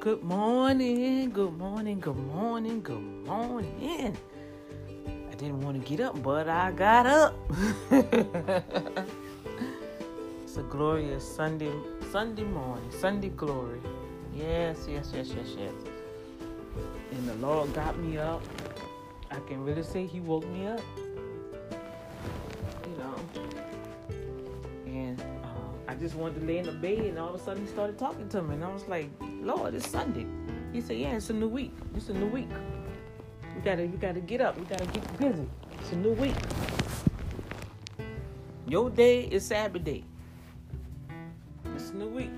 Good morning, good morning, good morning, good morning. I didn't want to get up, but I got up. it's a glorious Sunday Sunday morning, Sunday glory. Yes, yes, yes, yes, yes. And the Lord got me up. I can really say He woke me up. Just wanted to lay in the bed, and all of a sudden He started talking to me, and I was like, Lord, it's Sunday. He said, Yeah, it's a new week. It's a new week. We gotta, you gotta get up. We gotta get busy. It's a new week. Your day is Sabbath day. It's a new week.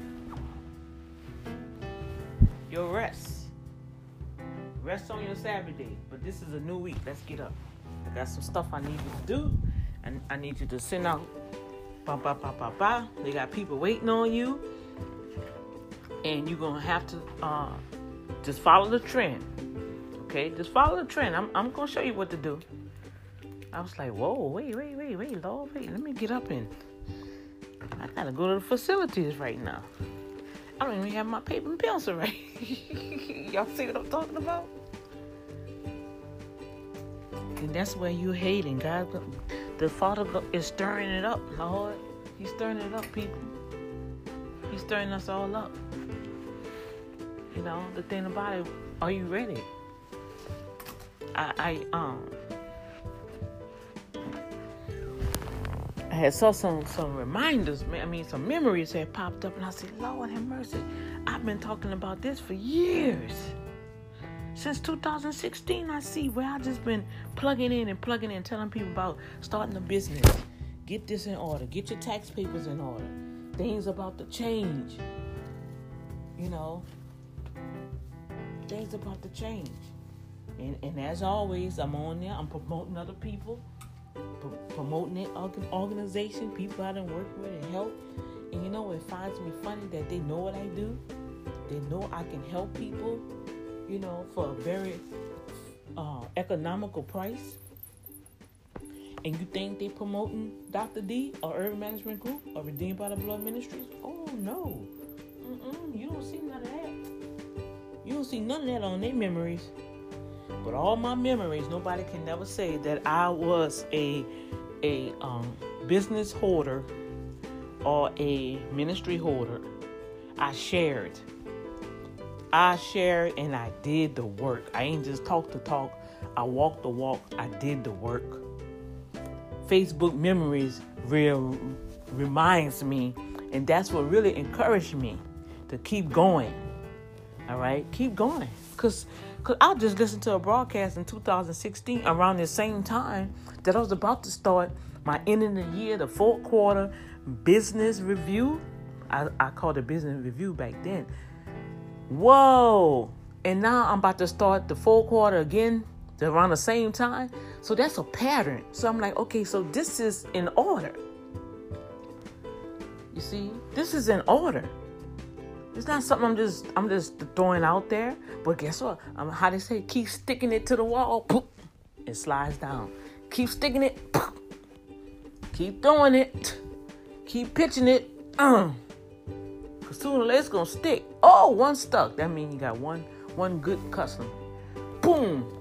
Your rest. Rest on your Sabbath day. But this is a new week. Let's get up. I got some stuff I need you to do. And I need you to send out. Ba, ba, ba, ba, ba. They got people waiting on you. And you're going to have to uh, just follow the trend. Okay? Just follow the trend. I'm, I'm going to show you what to do. I was like, whoa, wait, wait, wait, wait, Lord, wait. Let me get up and I got to go to the facilities right now. I don't even have my paper and pencil right. Y'all see what I'm talking about? And that's where you're hating. God, the Father is stirring it up, Lord. He's stirring it up, people. He's stirring us all up. You know, the thing about it, are you ready? I, I um I had saw some some reminders, I mean some memories had popped up and I said, Lord have mercy. I've been talking about this for years. Since 2016, I see where I just been plugging in and plugging in, telling people about starting a business. Get this in order. Get your tax papers in order. Things about to change. You know, things about to change. And, and as always, I'm on there. I'm promoting other people, promoting it, organization, people I done work with and help. And you know, it finds me funny that they know what I do. They know I can help people, you know, for a very uh, economical price. And you think they're promoting Dr. D or Urban Management Group or Redeemed by the Blood Ministries? Oh no, Mm-mm, you don't see none of that. You don't see none of that on their memories. But all my memories, nobody can never say that I was a a um, business hoarder or a ministry hoarder. I shared. I shared and I did the work. I ain't just talk the talk. I walked the walk. I did the work. Facebook memories real reminds me, and that's what really encouraged me to keep going. All right, keep going, cause, cause I just listened to a broadcast in 2016 around the same time that I was about to start my end of the year, the fourth quarter business review. I, I called it business review back then. Whoa! And now I'm about to start the fourth quarter again around the same time. So that's a pattern. So I'm like, okay, so this is in order. You see, this is in order. It's not something I'm just I'm just throwing out there. But guess what? I'm how they say, keep sticking it to the wall, poof, it slides down. Keep sticking it, poof, keep throwing it, keep pitching it. Um, Sooner or later it's gonna stick. Oh, one stuck. That means you got one one good customer. Boom.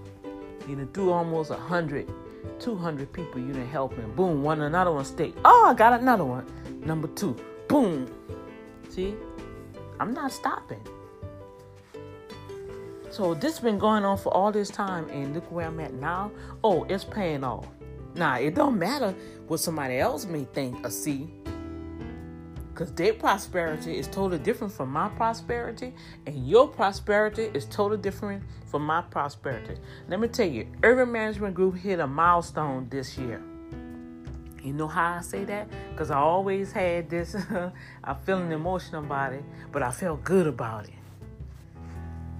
You done threw almost a hundred, two hundred people you done helping. Boom, one another one stick. Oh, I got another one. Number two. Boom. See? I'm not stopping. So this been going on for all this time, and look where I'm at now. Oh, it's paying off. Nah, it don't matter what somebody else may think or see. Because their prosperity is totally different from my prosperity, and your prosperity is totally different from my prosperity. Let me tell you, Urban Management Group hit a milestone this year. You know how I say that? Because I always had this, I'm feeling emotional about it, but I felt good about it.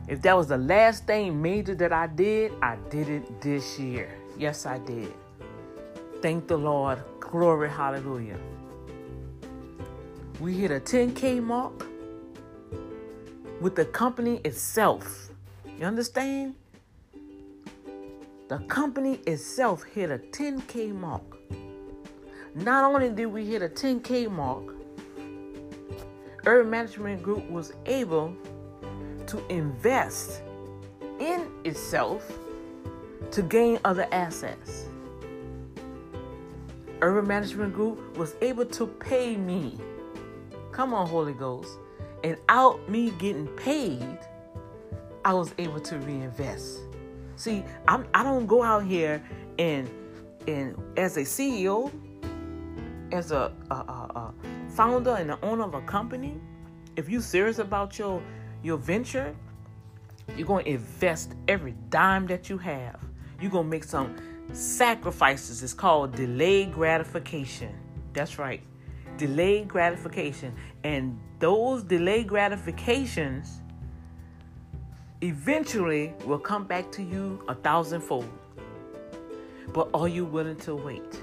If that was the last thing major that I did, I did it this year. Yes, I did. Thank the Lord. Glory, hallelujah. We hit a 10K mark with the company itself. You understand? The company itself hit a 10K mark. Not only did we hit a 10K mark, Urban Management Group was able to invest in itself to gain other assets. Urban Management Group was able to pay me. Come on, Holy Ghost. And out me getting paid, I was able to reinvest. See, I'm, I don't go out here and and as a CEO, as a, a, a, a founder and the owner of a company, if you're serious about your your venture, you're going to invest every dime that you have. You're going to make some sacrifices. It's called delayed gratification. That's right. Delayed gratification. And those delayed gratifications eventually will come back to you a thousandfold. But are you willing to wait?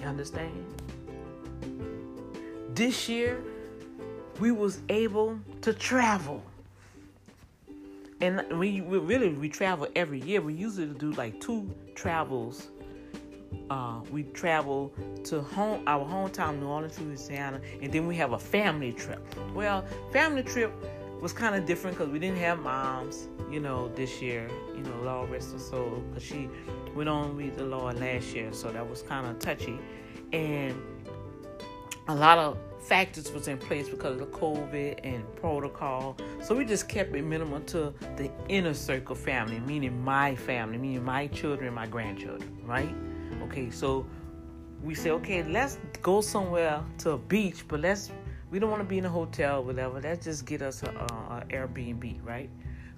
You understand? This year, we was able to travel and we, we really we travel every year. We usually do like two travels. Uh, we travel to home our hometown, New Orleans, Louisiana, and then we have a family trip. Well, family trip was kind of different because we didn't have moms, you know, this year. You know, Lord rest her soul, because she went on with the Lord last year, so that was kind of touchy, and a lot of factors was in place because of the COVID and protocol. So we just kept it minimal to the inner circle family, meaning my family, meaning my children, my grandchildren, right? Okay, so we say, okay, let's go somewhere to a beach, but let's we don't want to be in a hotel, whatever. Let's just get us a, a, a Airbnb, right?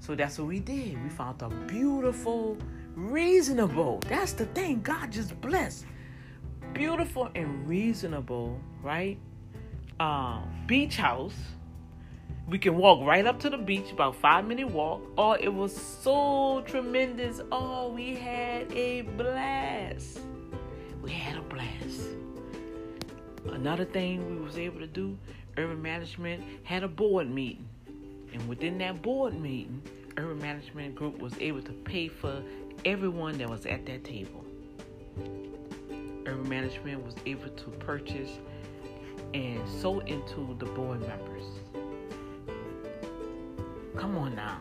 So that's what we did. We found a beautiful, reasonable. That's the thing. God just blessed. Beautiful and reasonable, right? uh, beach house. We can walk right up to the beach, about five minute walk. Oh, it was so tremendous. Oh, we had a blast. We had a blast. Another thing we was able to do, urban management had a board meeting. And within that board meeting, urban management group was able to pay for everyone that was at that table. Urban management was able to purchase and sow into the board members. Come on now.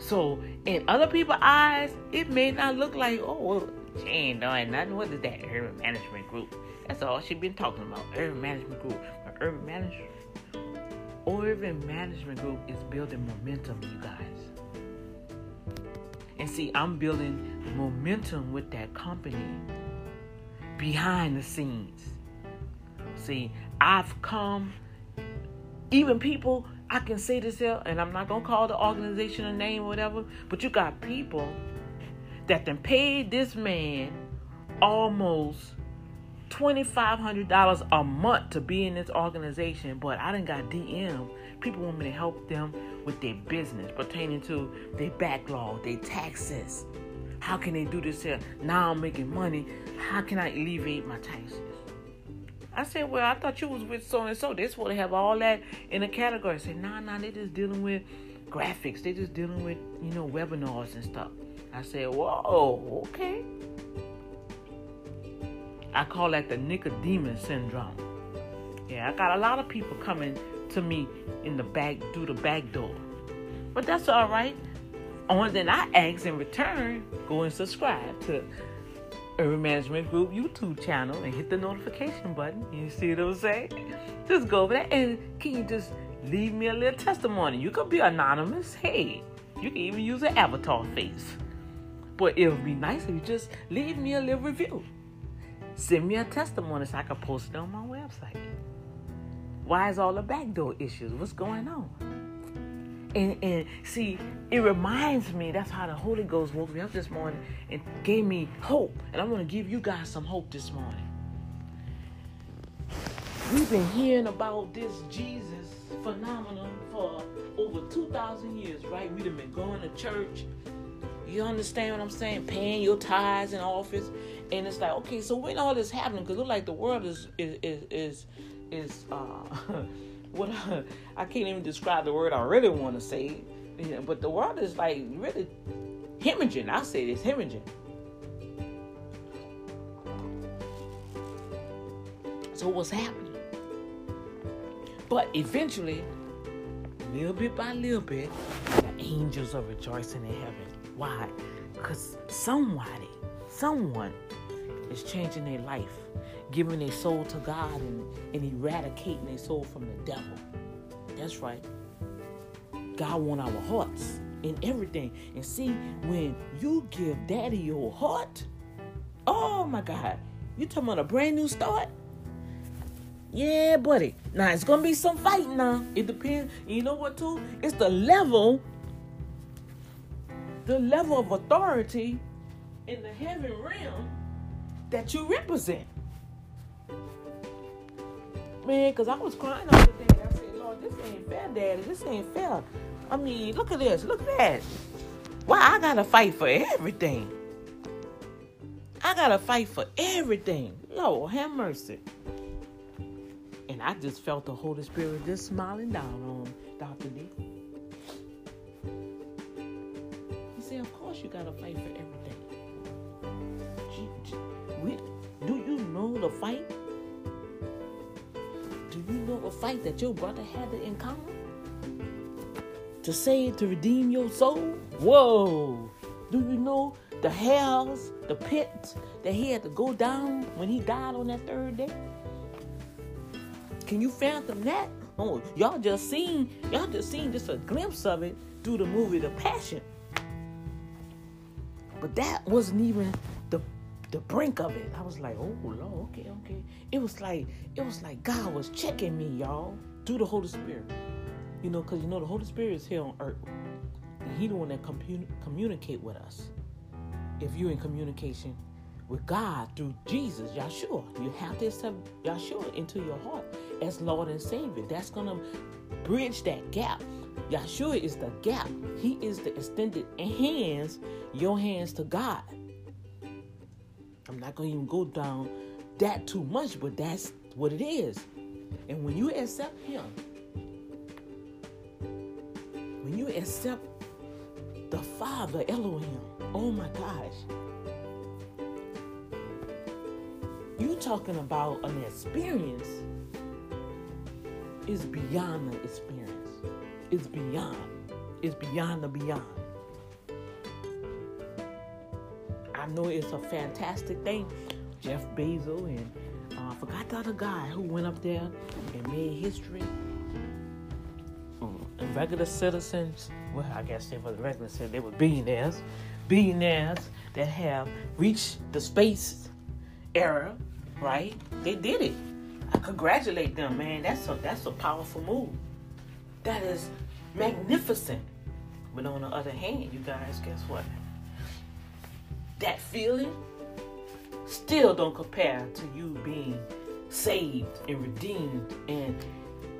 So, in other people's eyes, it may not look like, oh, well, she ain't doing nothing. What is that urban management group? That's all she been talking about. Urban management group. Urban management, urban management group is building momentum, you guys. And see, I'm building momentum with that company behind the scenes. See, I've come, even people, I can say this here, and I'm not gonna call the organization a name or whatever, but you got people that then paid this man almost $2,500 a month to be in this organization, but I didn't got DM. People want me to help them with their business pertaining to their backlog, their taxes. How can they do this here? Now I'm making money. How can I alleviate my taxes? I said, well, I thought you was with so and so. Supposed to have all that in a category. I said, nah, nah, they just dealing with graphics. They just dealing with, you know, webinars and stuff. I said, whoa, okay. I call that the Nicodemus syndrome. Yeah, I got a lot of people coming to me in the back through the back door. But that's all right. Only then I ask in return, go and subscribe to Urban Management Group YouTube channel and hit the notification button. You see what I'm saying? Just go over there and can you just leave me a little testimony? You could be anonymous. Hey, you can even use an avatar face. But it would be nice if you just leave me a little review. Send me a testimony so I can post it on my website. Why is all the backdoor issues? What's going on? And, and see, it reminds me that's how the Holy Ghost woke me up this morning and gave me hope. And I'm gonna give you guys some hope this morning. We've been hearing about this Jesus phenomenon for over 2,000 years, right? We've been going to church. You understand what I'm saying? Paying your tithes in office. And it's like, okay, so when all this happening, because look like the world is is is is, is uh what I, I can't even describe the word I really want to say. You know, but the world is like really hemorrhaging. I say this hemorrhaging. So what's happening? But eventually, little bit by little bit, the angels are rejoicing in heaven. Why? Because somebody, someone is changing their life, giving their soul to God and, and eradicating their soul from the devil. That's right. God want our hearts in everything. And see, when you give daddy your heart, oh my God, you talking about a brand new start? Yeah, buddy. Now it's gonna be some fighting now. It depends. You know what too? It's the level, the level of authority in the heaven realm that you represent. Man, because I was crying all the day. I said, Lord, this ain't fair, Daddy. This ain't fair. I mean, look at this. Look at that. Why I gotta fight for everything? I gotta fight for everything. Lord, have mercy. And I just felt the Holy Spirit just smiling down on Dr. D. course you gotta fight for everything. Do you know the fight? Do you know the fight that your brother had to encounter? To save, to redeem your soul? Whoa! Do you know the hells, the pits that he had to go down when he died on that third day? Can you fathom that? Oh, y'all just seen, y'all just seen just a glimpse of it through the movie The Passion. But that wasn't even the the brink of it. I was like, oh Lord, okay, okay. It was like it was like God was checking me, y'all, through the Holy Spirit. You know, because you know the Holy Spirit is here on earth. And He the one that commun- communicate with us. If you're in communication with God through Jesus, Yeshua, you have to accept Yeshua into your heart as Lord and Savior. That's gonna bridge that gap. Yeshua is the gap. He is the extended hands, your hands to God. I'm not going to even go down that too much, but that's what it is. And when you accept Him, when you accept the Father, Elohim, oh my gosh, you talking about an experience is beyond the experience. It's beyond. It's beyond the beyond. I know it's a fantastic thing. Jeff Bezos and uh, I forgot the other guy who went up there and made history. And regular citizens, well, I guess they were regular citizens, they were billionaires, billionaires that have reached the space era, right? They did it. I congratulate them, man. That's a that's a powerful move. That is magnificent. But on the other hand, you guys, guess what? that feeling still don't compare to you being saved and redeemed and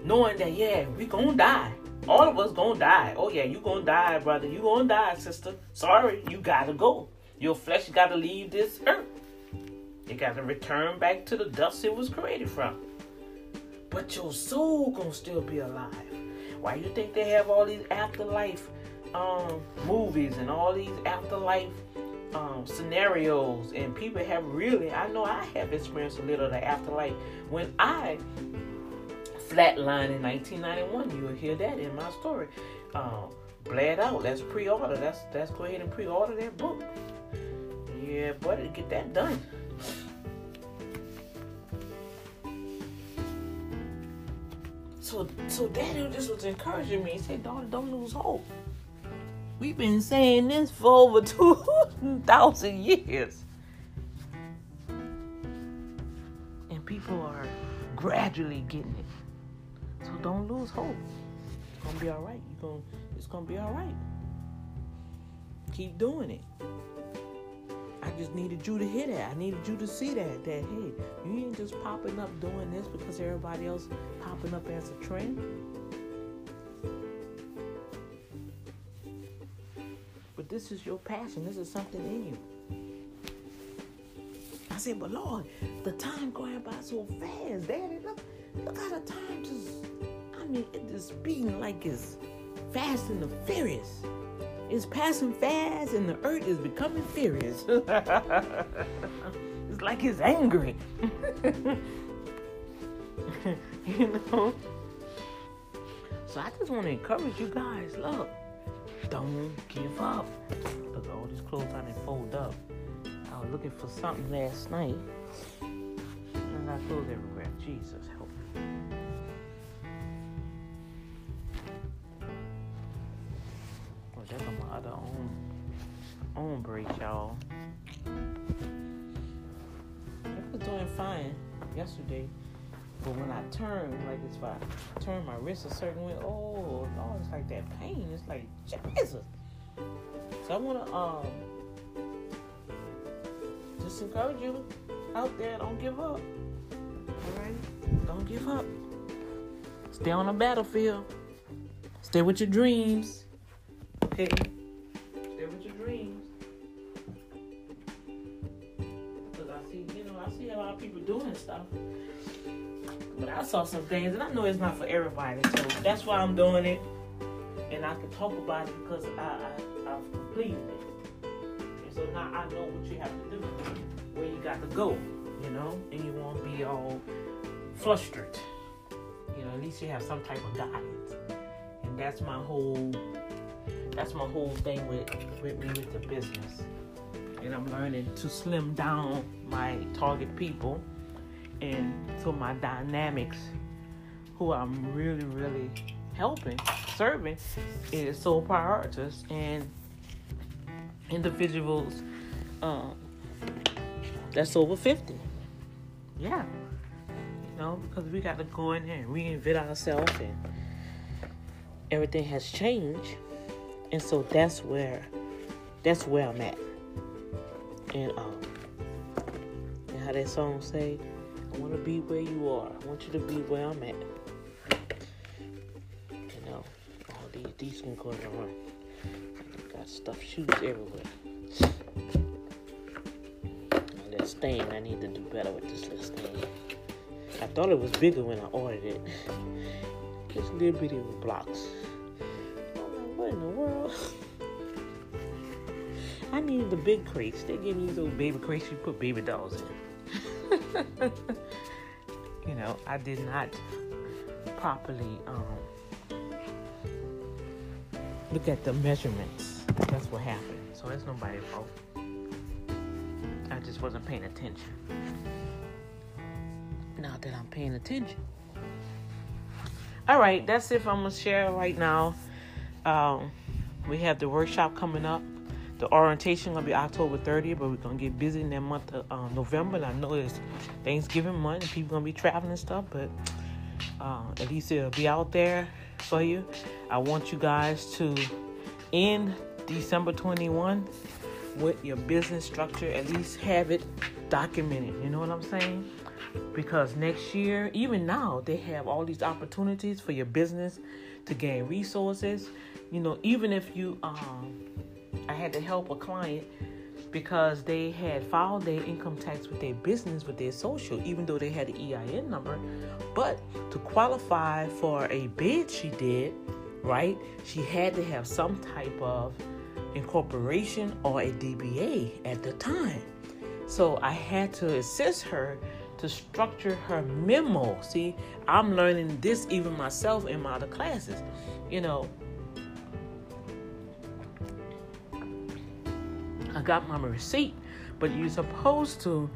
knowing that yeah we gonna die. All of us gonna die. Oh yeah you gonna die brother. You gonna die sister. Sorry you gotta go. Your flesh gotta leave this earth. It gotta return back to the dust it was created from. But your soul gonna still be alive why you think they have all these afterlife um, movies and all these afterlife um, scenarios, and people have really, I know I have experienced a little of the afterlife. When I flatlined in 1991, you will hear that in my story. Um, bled out. Let's pre-order. Let's let's go ahead and pre-order that book. Yeah, buddy, get that done. So, so Daddy just was encouraging me. He said, "Daughter, don't lose hope." We've been saying this for over 2,000 years. And people are gradually getting it. So don't lose hope. It's gonna be all right. You're gonna, it's gonna be all right. Keep doing it. I just needed you to hear that. I needed you to see that. That hey, you ain't just popping up doing this because everybody else popping up as a trend. but this is your passion. This is something in you. I said, but Lord, the time going by so fast, Daddy. Look, look how the time just, I mean, it just speeding like it's fast and the furious. It's passing fast and the earth is becoming furious. it's like it's angry. you know? So I just want to encourage you guys. Look, don't give up. Look, at all these clothes I didn't fold up. I was looking for something last night. And I got clothes everywhere. Jesus, help a certain way, oh Lord, it's like that pain. It's like Jesus. So I wanna um just encourage you out there, don't give up. Alright? Don't give up. Stay on the battlefield. Stay with your dreams. Okay? Stay with your dreams. Cause I see, you know, I see a lot of people doing stuff. But I saw some things, and I know it's not for everybody, so that's why I'm doing it. And I can talk about it because I, I, I've completed it. And so now I know what you have to do, where you got to go, you know, and you won't be all flustered. You know, at least you have some type of guidance. And that's my whole, that's my whole thing with, with me with the business. And I'm learning to slim down my target people and to my dynamics who I'm really, really helping, serving is so prioritous and individuals um, that's over 50. Yeah. You know, because we got to go in there and reinvent ourselves and everything has changed. And so that's where that's where I'm at. And um and how that song say, I want to be where you are. I want you to be where I'm at. You know, all these these can go around. Got stuffed shoes everywhere. And that stain, I need to do better with this little stain. I thought it was bigger when I ordered it. Just little bitty blocks. I'm like, what in the world? I needed the big crates. They gave me little baby crates you put baby dolls in. you know, I did not properly um, look at the measurements. That's what happened. So it's nobody's fault. I just wasn't paying attention. Now that I'm paying attention. All right, that's it. I'm gonna share right now. Um, we have the workshop coming up. The orientation gonna be October 30th, but we're gonna get busy in that month of um, November. And I know it's Thanksgiving month, and people gonna be traveling and stuff, but uh, at least it'll be out there for you. I want you guys to end December 21 with your business structure. At least have it documented. You know what I'm saying? Because next year, even now, they have all these opportunities for your business to gain resources. You know, even if you um I had to help a client because they had filed their income tax with their business, with their social, even though they had an EIN number. But to qualify for a bid, she did, right? She had to have some type of incorporation or a DBA at the time. So I had to assist her to structure her memo. See, I'm learning this even myself in my other classes. You know, got my receipt, but you're supposed to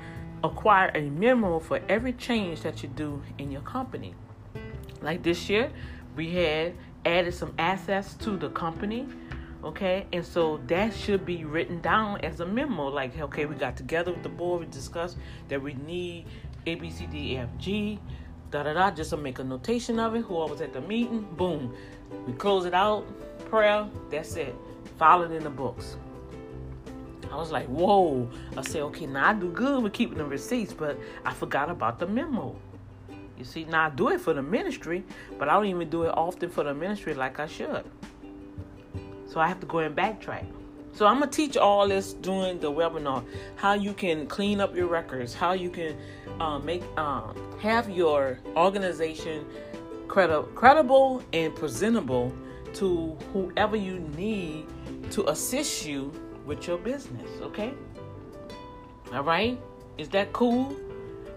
acquire a memo for every change that you do in your company. Like this year, we had added some assets to the company, okay? And so that should be written down as a memo. Like, okay, we got together with the board, we discussed that we need A, B, C, D, E, F, G, da da da, just to make a notation of it. Who was at the meeting, boom. We close it out, prayer, that's it. File it in the books. I was like, whoa. I said, okay, now I do good with keeping the receipts, but I forgot about the memo. You see, now I do it for the ministry, but I don't even do it often for the ministry like I should. So I have to go and backtrack. So I'm gonna teach all this during the webinar. How you can clean up your records, how you can uh, make um, have your organization credi- credible and presentable to whoever you need to assist you with your business, okay? All right? Is that cool?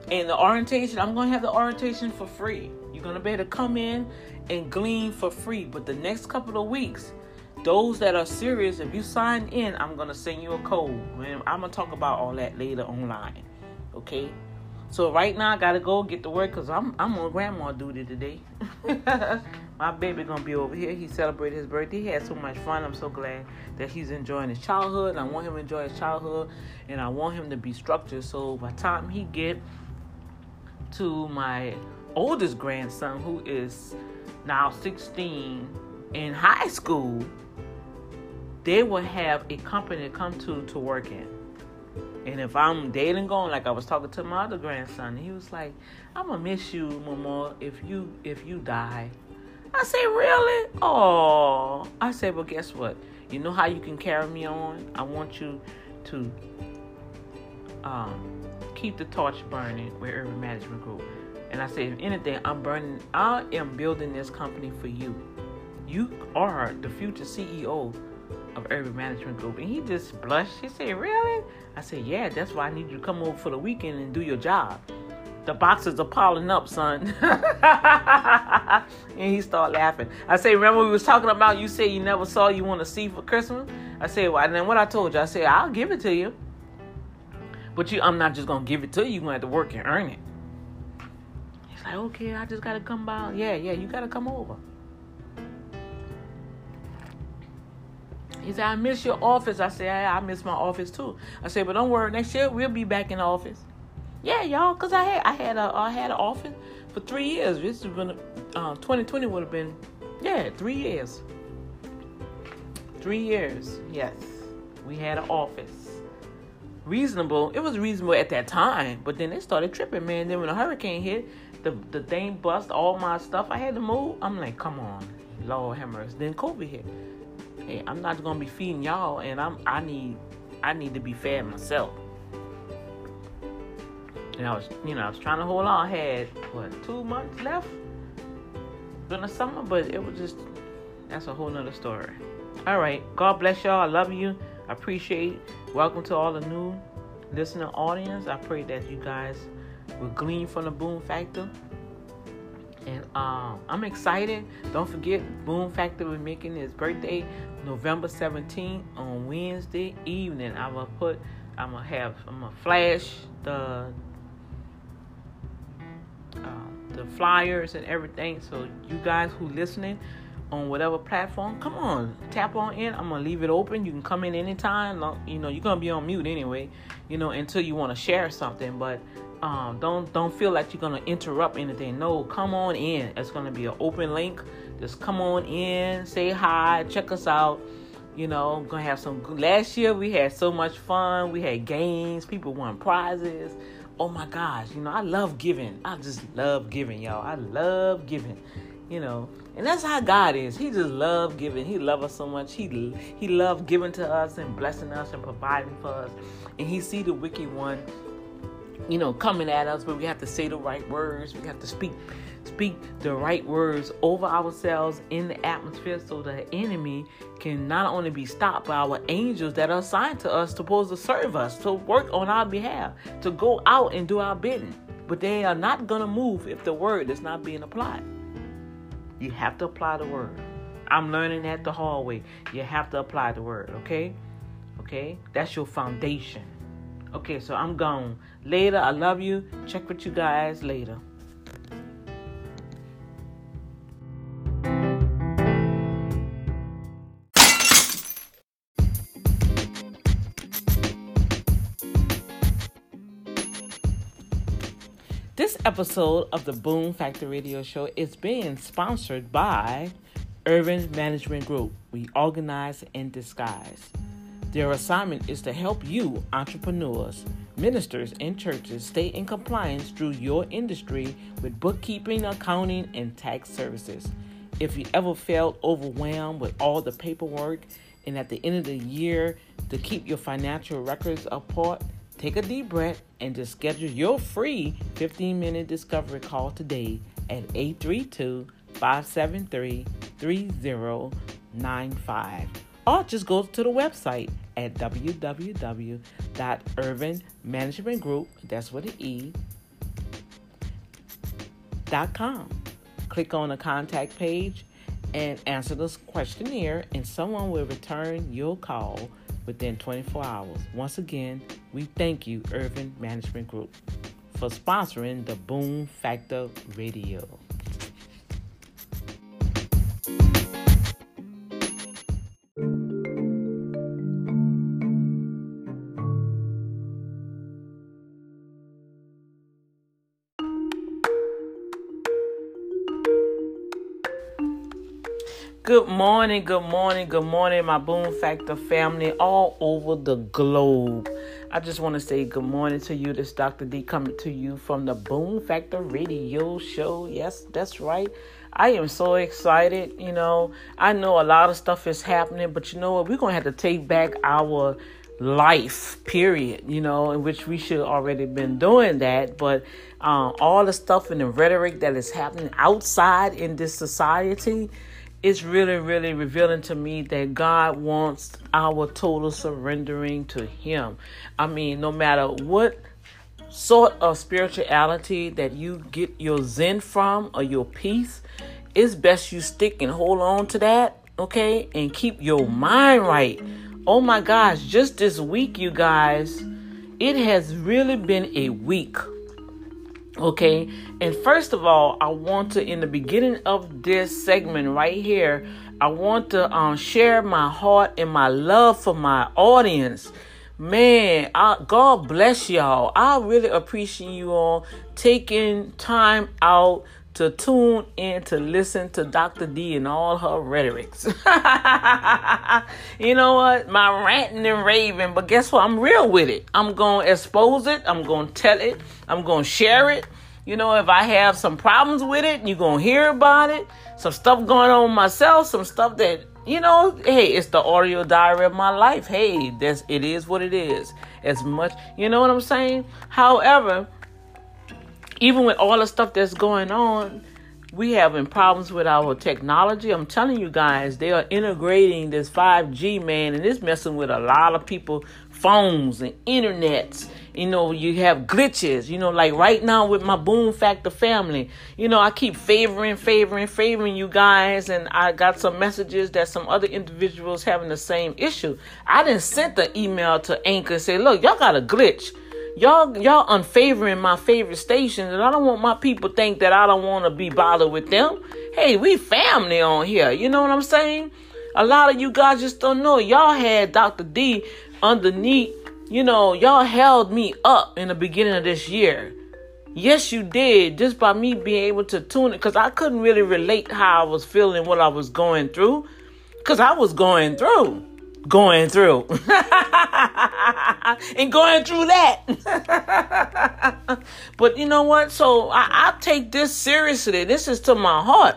And the orientation, I'm gonna have the orientation for free. You're gonna be able to come in and glean for free. But the next couple of weeks, those that are serious, if you sign in, I'm gonna send you a code. I'm gonna talk about all that later online. Okay? So right now I gotta go get to work because I'm I'm on grandma duty today. My baby gonna be over here. He celebrated his birthday. He had so much fun. I'm so glad that he's enjoying his childhood. I want him to enjoy his childhood, and I want him to be structured. So by the time he get to my oldest grandson, who is now 16 in high school, they will have a company to come to to work in. And if I'm dating gone, like I was talking to my other grandson, he was like, "I'm gonna miss you, Mama, if you if you die." I say, "Really? Oh." I say, well, guess what? You know how you can carry me on? I want you to um, keep the torch burning with Urban Management Group." And I say, if anything, I'm burning. I am building this company for you. You are the future CEO of Urban Management Group. And he just blushed. He said, Really? I said, Yeah, that's why I need you to come over for the weekend and do your job. The boxes are piling up, son. and he started laughing. I say, Remember we was talking about you said you never saw you want to see for Christmas? I said, Well, and then what I told you, I said, I'll give it to you. But you I'm not just gonna give it to you, you're gonna have to work and earn it. He's like, Okay, I just gotta come by. Yeah, yeah, you gotta come over. He said, I miss your office. I said, I, I miss my office too. I said, but don't worry, next year we'll be back in the office. Yeah, y'all, cause I had I had a I had an office for three years. This is gonna uh, 2020 would have been yeah three years. Three years, yes. We had an office. Reasonable. It was reasonable at that time, but then they started tripping, man. Then when a hurricane hit, the the thing bust all my stuff. I had to move. I'm like, come on, Lord Hammers. Then COVID hit. Hey, I'm not gonna be feeding y'all, and I'm I need I need to be fed myself. And I was, you know, I was trying to hold on. I had what two months left during the summer, but it was just that's a whole nother story. All right, God bless y'all. I love you. I appreciate. Welcome to all the new listening audience. I pray that you guys will glean from the Boom Factor. And um, I'm excited. Don't forget, Boom Factor will making his birthday November 17th on Wednesday evening. I'm gonna put, I'm gonna have, I'm gonna flash the the flyers and everything. So you guys who listening on whatever platform, come on, tap on in. I'm gonna leave it open. You can come in anytime. You know, you're gonna be on mute anyway. You know, until you want to share something, but. Um, don't don't feel like you're gonna interrupt anything. No, come on in. It's gonna be an open link. Just come on in, say hi, check us out. You know, gonna have some. Last year we had so much fun. We had games. People won prizes oh my gosh, you know, I love giving. I just love giving, y'all. I love giving, you know. And that's how God is. He just love giving. He love us so much. He he love giving to us and blessing us and providing for us. And he see the wicked one, you know, coming at us, but we have to say the right words. We have to speak speak the right words over ourselves in the atmosphere so the enemy can not only be stopped by our angels that are assigned to us, supposed to serve us, to work on our behalf, to go out and do our bidding. But they are not going to move if the word is not being applied. You have to apply the word. I'm learning that the hallway. You have to apply the word, okay? Okay? That's your foundation. Okay, so I'm gone. Later, I love you. Check with you guys later. Episode of the Boom Factor Radio Show is being sponsored by Urban Management Group. We organize and disguise. Their assignment is to help you, entrepreneurs, ministers, and churches stay in compliance through your industry with bookkeeping, accounting, and tax services. If you ever felt overwhelmed with all the paperwork and at the end of the year to keep your financial records apart, Take a deep breath and just schedule your free 15 minute discovery call today at 832 573 3095. Or just go to the website at www.urbanmanagementgroup, that's with an E, www.drdeep.com. Click on the contact page and answer this questionnaire, and someone will return your call within 24 hours. Once again, we thank you, Urban Management Group, for sponsoring the Boom Factor Radio. Good morning, good morning, good morning, my Boom Factor family all over the globe. I just want to say good morning to you. This Dr. D coming to you from the Boom Factor Radio Show. Yes, that's right. I am so excited. You know, I know a lot of stuff is happening, but you know what? We're going to have to take back our life, period, you know, in which we should already been doing that. But um, all the stuff and the rhetoric that is happening outside in this society it's really, really revealing to me that God wants our total surrendering to Him. I mean, no matter what sort of spirituality that you get your zen from or your peace, it's best you stick and hold on to that, okay? And keep your mind right. Oh my gosh, just this week, you guys, it has really been a week Okay, and first of all, I want to, in the beginning of this segment right here, I want to um, share my heart and my love for my audience. Man, I, God bless y'all. I really appreciate you all taking time out to tune in to listen to Dr. D and all her rhetorics. you know what? My ranting and raving, but guess what? I'm real with it. I'm going to expose it. I'm going to tell it. I'm going to share it. You know, if I have some problems with it, you're going to hear about it. Some stuff going on myself, some stuff that, you know, hey, it's the audio diary of my life. Hey, that's it is what it is. As much, you know what I'm saying? However, even with all the stuff that's going on, we having problems with our technology. I'm telling you guys, they are integrating this 5G man, and it's messing with a lot of people phones and internets. You know, you have glitches. You know, like right now with my Boom Factor family. You know, I keep favoring, favoring, favoring you guys, and I got some messages that some other individuals having the same issue. I didn't send the email to Anchor and say, "Look, y'all got a glitch." Y'all y'all unfavoring my favorite stations and i don't want my people think that i don't want to be bothered with them. Hey we family on here you know what i'm saying? A lot of you guys just don't know. Y'all had dr d underneath, you know, y'all held me up in the beginning of this year. Yes, you did, just by me being able to tune it, because I couldn't really relate how I was feeling, what I was going through, because I was going through, going through, and going through that. but you know what? So I, I take this seriously. This is to my heart.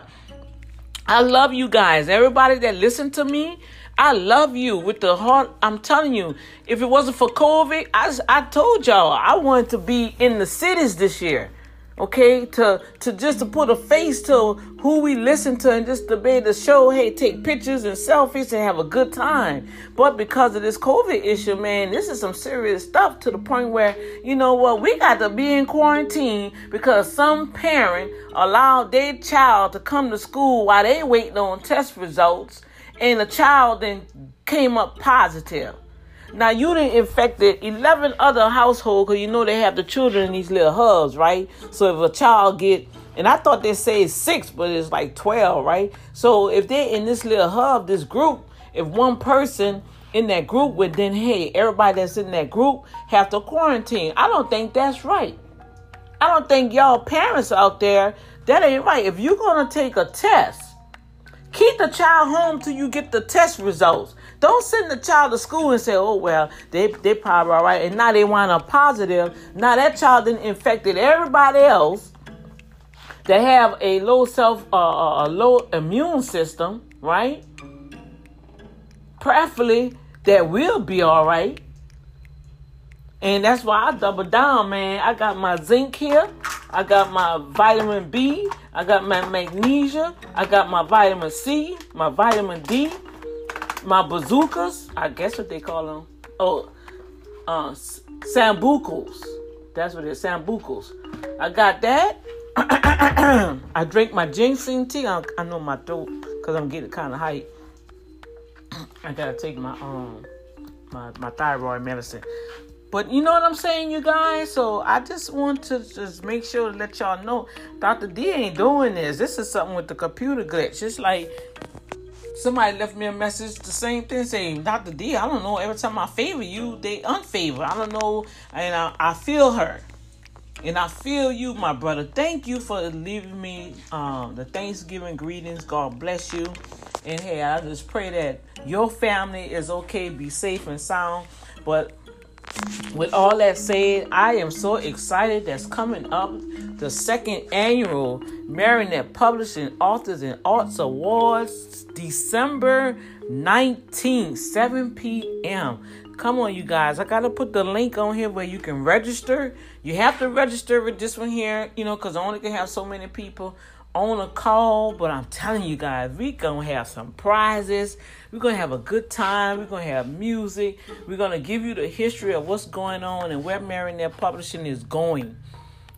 I love you guys. Everybody that listen to me, I love you with the heart. I'm telling you, if it wasn't for COVID, I, I told y'all I wanted to be in the cities this year. Okay, to to just to put a face to who we listen to and just to be able to show, hey, take pictures and selfies and have a good time. But because of this COVID issue, man, this is some serious stuff to the point where, you know what, we got to be in quarantine because some parent allowed their child to come to school while they waiting on test results and the child then came up positive. Now you didn't infected 11 other households because you know they have the children in these little hubs, right? So if a child get, and I thought they say six, but it's like 12, right? So if they're in this little hub, this group, if one person in that group would then, hey, everybody that's in that group have to quarantine. I don't think that's right. I don't think y'all parents out there, that ain't right. If you're to take a test, Keep the child home till you get the test results. Don't send the child to school and say, oh, well, they, they probably all right. And now they want a positive. Now that child then infected everybody else that have a low self, uh, uh, a low immune system, right? Preferably that will be all right. And that's why I double down, man. I got my zinc here. I got my vitamin B. I got my magnesia. I got my vitamin C, my vitamin D, my bazookas. I guess what they call them. Oh, uh, Sambucols. That's what it is, Sambucols. I got that. I drink my ginseng tea. I, I know my throat because I'm getting kind of hype. I gotta take my um my my thyroid medicine. But you know what I'm saying, you guys? So I just want to just make sure to let y'all know Dr. D ain't doing this. This is something with the computer glitch. It's like somebody left me a message, the same thing, saying, Dr. D, I don't know. Every time I favor you, they unfavor. I don't know. And I, I feel her. And I feel you, my brother. Thank you for leaving me um, the Thanksgiving greetings. God bless you. And hey, I just pray that your family is okay, be safe and sound. But with all that said, I am so excited that's coming up the second annual Marinette Publishing Authors and Arts Awards, December 19th, 7 p.m. Come on, you guys. I got to put the link on here where you can register. You have to register with this one here, you know, because I only can have so many people on a call, but I'm telling you guys, we gonna have some prizes. We're gonna have a good time. We're gonna have music. We're gonna give you the history of what's going on and where Marinette Publishing is going.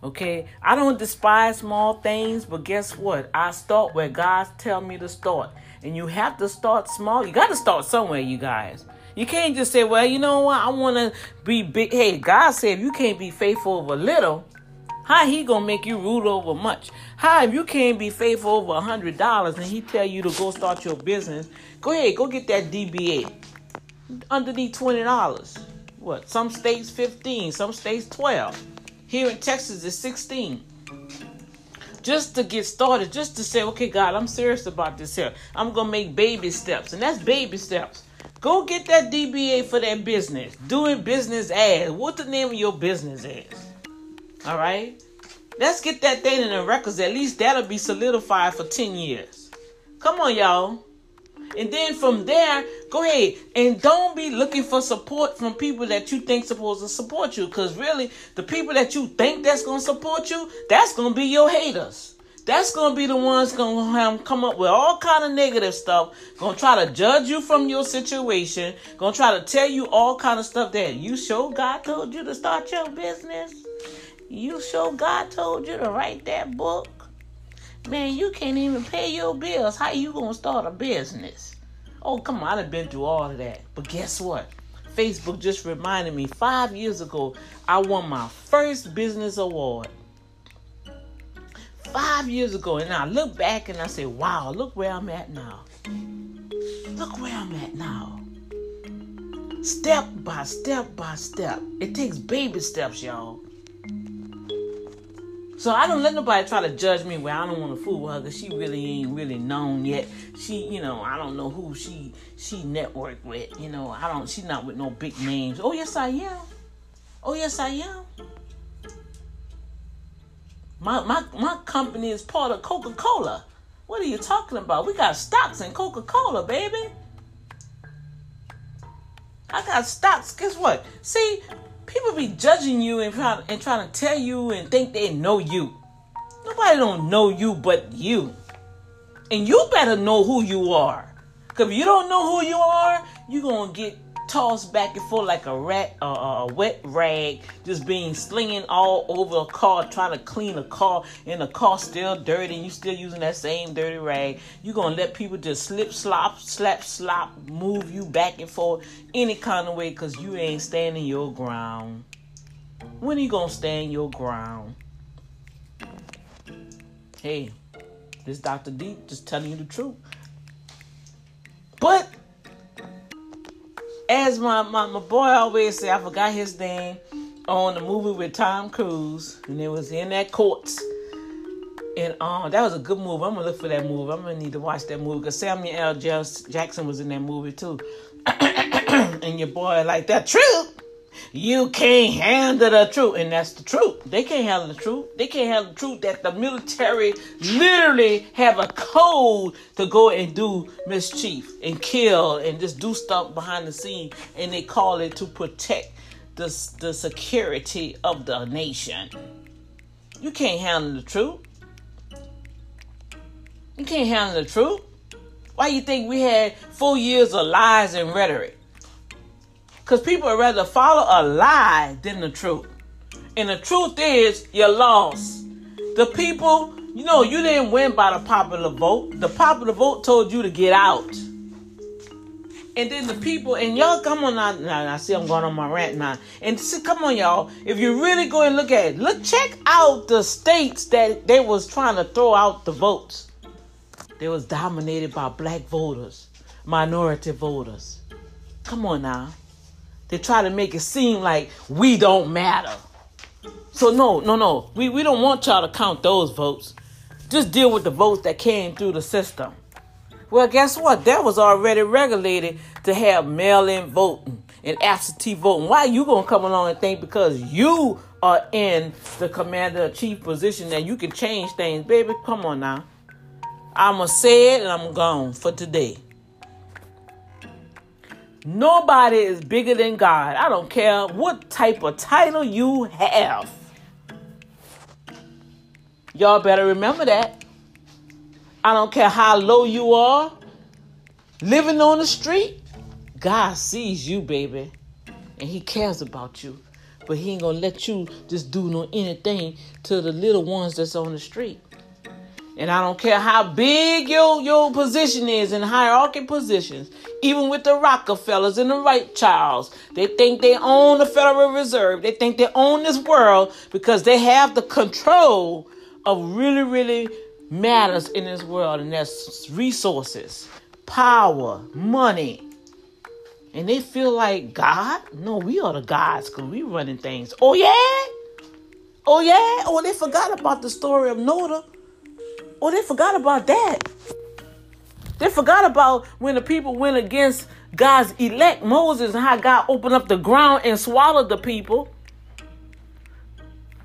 Okay, I don't despise small things, but guess what? I start where God tell me to start, and you have to start small. You got to start somewhere, you guys. You can't just say, "Well, you know what? I want to be big." Hey, God said, you can't be faithful over little, how he gonna make you rule over much? How if you can't be faithful over a hundred dollars and he tell you to go start your business, go ahead, go get that DBA. Underneath twenty dollars. What? Some states fifteen, some states twelve. Here in Texas it's sixteen. Just to get started, just to say, okay, God, I'm serious about this here. I'm gonna make baby steps, and that's baby steps. Go get that DBA for that business. Doing business as. What the name of your business is? All right. Let's get that thing in the records. At least that'll be solidified for 10 years. Come on, y'all. And then from there, go ahead and don't be looking for support from people that you think supposed to support you. Cause really, the people that you think that's gonna support you, that's gonna be your haters. That's gonna be the ones gonna come up with all kind of negative stuff. Gonna try to judge you from your situation. Gonna try to tell you all kind of stuff that you sure God told you to start your business. You sure God told you to write that book? Man, you can't even pay your bills. How you gonna start a business? Oh, come on, I've been through all of that. But guess what? Facebook just reminded me five years ago, I won my first business award. Five years ago, and I look back and I say, wow, look where I'm at now. Look where I'm at now. Step by step by step. It takes baby steps, y'all. So I don't let nobody try to judge me where I don't want to fool her because she really ain't really known yet. She, you know, I don't know who she she networked with. You know, I don't. She's not with no big names. Oh yes, I am. Oh yes, I am. My my my company is part of Coca Cola. What are you talking about? We got stocks in Coca Cola, baby. I got stocks. Guess what? See, people be judging you and trying and trying to tell you and think they know you. Nobody don't know you but you. And you better know who you are. Cause if you don't know who you are, you're gonna get tossed back and forth like a rat, uh, a wet rag, just being slinging all over a car, trying to clean a car, and the car still dirty, and you still using that same dirty rag. You gonna let people just slip, slop, slap, slop, move you back and forth any kind of way, cause you ain't standing your ground. When are you gonna stand your ground? Hey, this Dr. D just telling you the truth. But as my, my, my boy always say, I forgot his name on the movie with Tom Cruise, and it was in that courts. And um, that was a good movie. I'm gonna look for that movie. I'm gonna need to watch that movie because Samuel L. Jackson was in that movie too. and your boy like that truth. You can't handle the truth, and that's the truth. They can't handle the truth. They can't handle the truth that the military literally have a code to go and do mischief and kill and just do stuff behind the scene, and they call it to protect the the security of the nation. You can't handle the truth. You can't handle the truth. Why you think we had four years of lies and rhetoric? Because people would rather follow a lie than the truth. And the truth is, you lost. The people, you know, you didn't win by the popular vote. The popular vote told you to get out. And then the people, and y'all come on now, now I see I'm going on my rant now. And see, come on, y'all. If you really go and look at it, look, check out the states that they was trying to throw out the votes. They was dominated by black voters, minority voters. Come on now. They try to make it seem like we don't matter. So no, no, no. We we don't want y'all to count those votes. Just deal with the votes that came through the system. Well, guess what? That was already regulated to have mail-in voting and absentee voting. Why you gonna come along and think because you are in the commander chief position that you can change things, baby? Come on now. I'ma say it and I'm gone for today. Nobody is bigger than God. I don't care what type of title you have. Y'all better remember that. I don't care how low you are, living on the street, God sees you, baby, and He cares about you. But He ain't gonna let you just do no anything to the little ones that's on the street. And I don't care how big your, your position is in hierarchy positions, even with the Rockefellers and the Rothschilds, they think they own the Federal Reserve. They think they own this world because they have the control of really, really matters in this world, and that's resources, power, money. And they feel like God? No, we are the gods because we're running things. Oh yeah? Oh yeah? Oh, they forgot about the story of Noah. Oh, they forgot about that. They forgot about when the people went against God's elect Moses and how God opened up the ground and swallowed the people.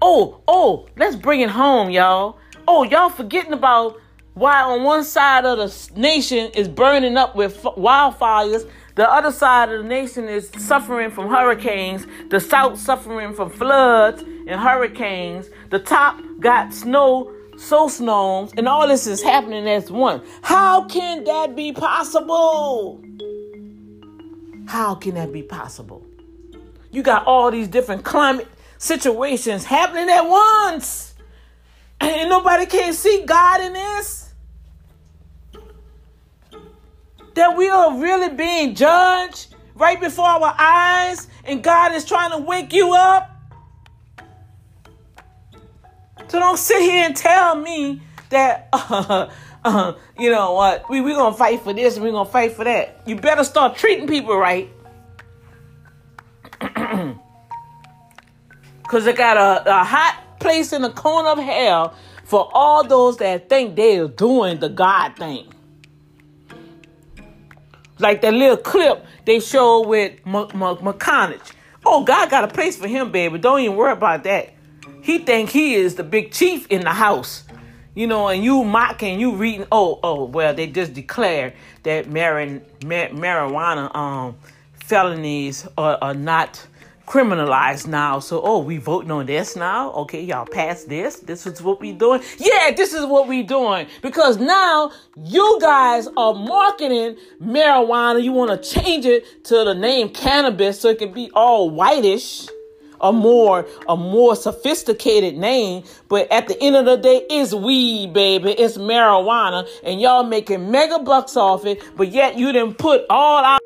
Oh, oh, let's bring it home, y'all. Oh, y'all forgetting about why on one side of the nation is burning up with wildfires, the other side of the nation is suffering from hurricanes, the south suffering from floods and hurricanes, the top got snow, so snows, and all this is happening as one. How can that be possible? How can that be possible? You got all these different climate situations happening at once. And nobody can see God in this. That we are really being judged right before our eyes, and God is trying to wake you up. So don't sit here and tell me that, uh, uh, you know what, we, we're going to fight for this and we're going to fight for that. You better start treating people right. Because they got a, a hot place in the corner of hell for all those that think they are doing the God thing. Like that little clip they showed with McConaughey. Oh, God got a place for him, baby. Don't even worry about that. He think he is the big chief in the house. You know, and you mocking, you reading, oh, oh, well, they just declared that marijuana um, felonies are, are not criminalized now. So, oh, we voting on this now? Okay, y'all pass this. This is what we doing. Yeah, this is what we doing because now you guys are marketing marijuana. You want to change it to the name cannabis so it can be all whitish. A more a more sophisticated name, but at the end of the day, it's weed, baby. It's marijuana, and y'all making mega bucks off it. But yet you didn't put all out.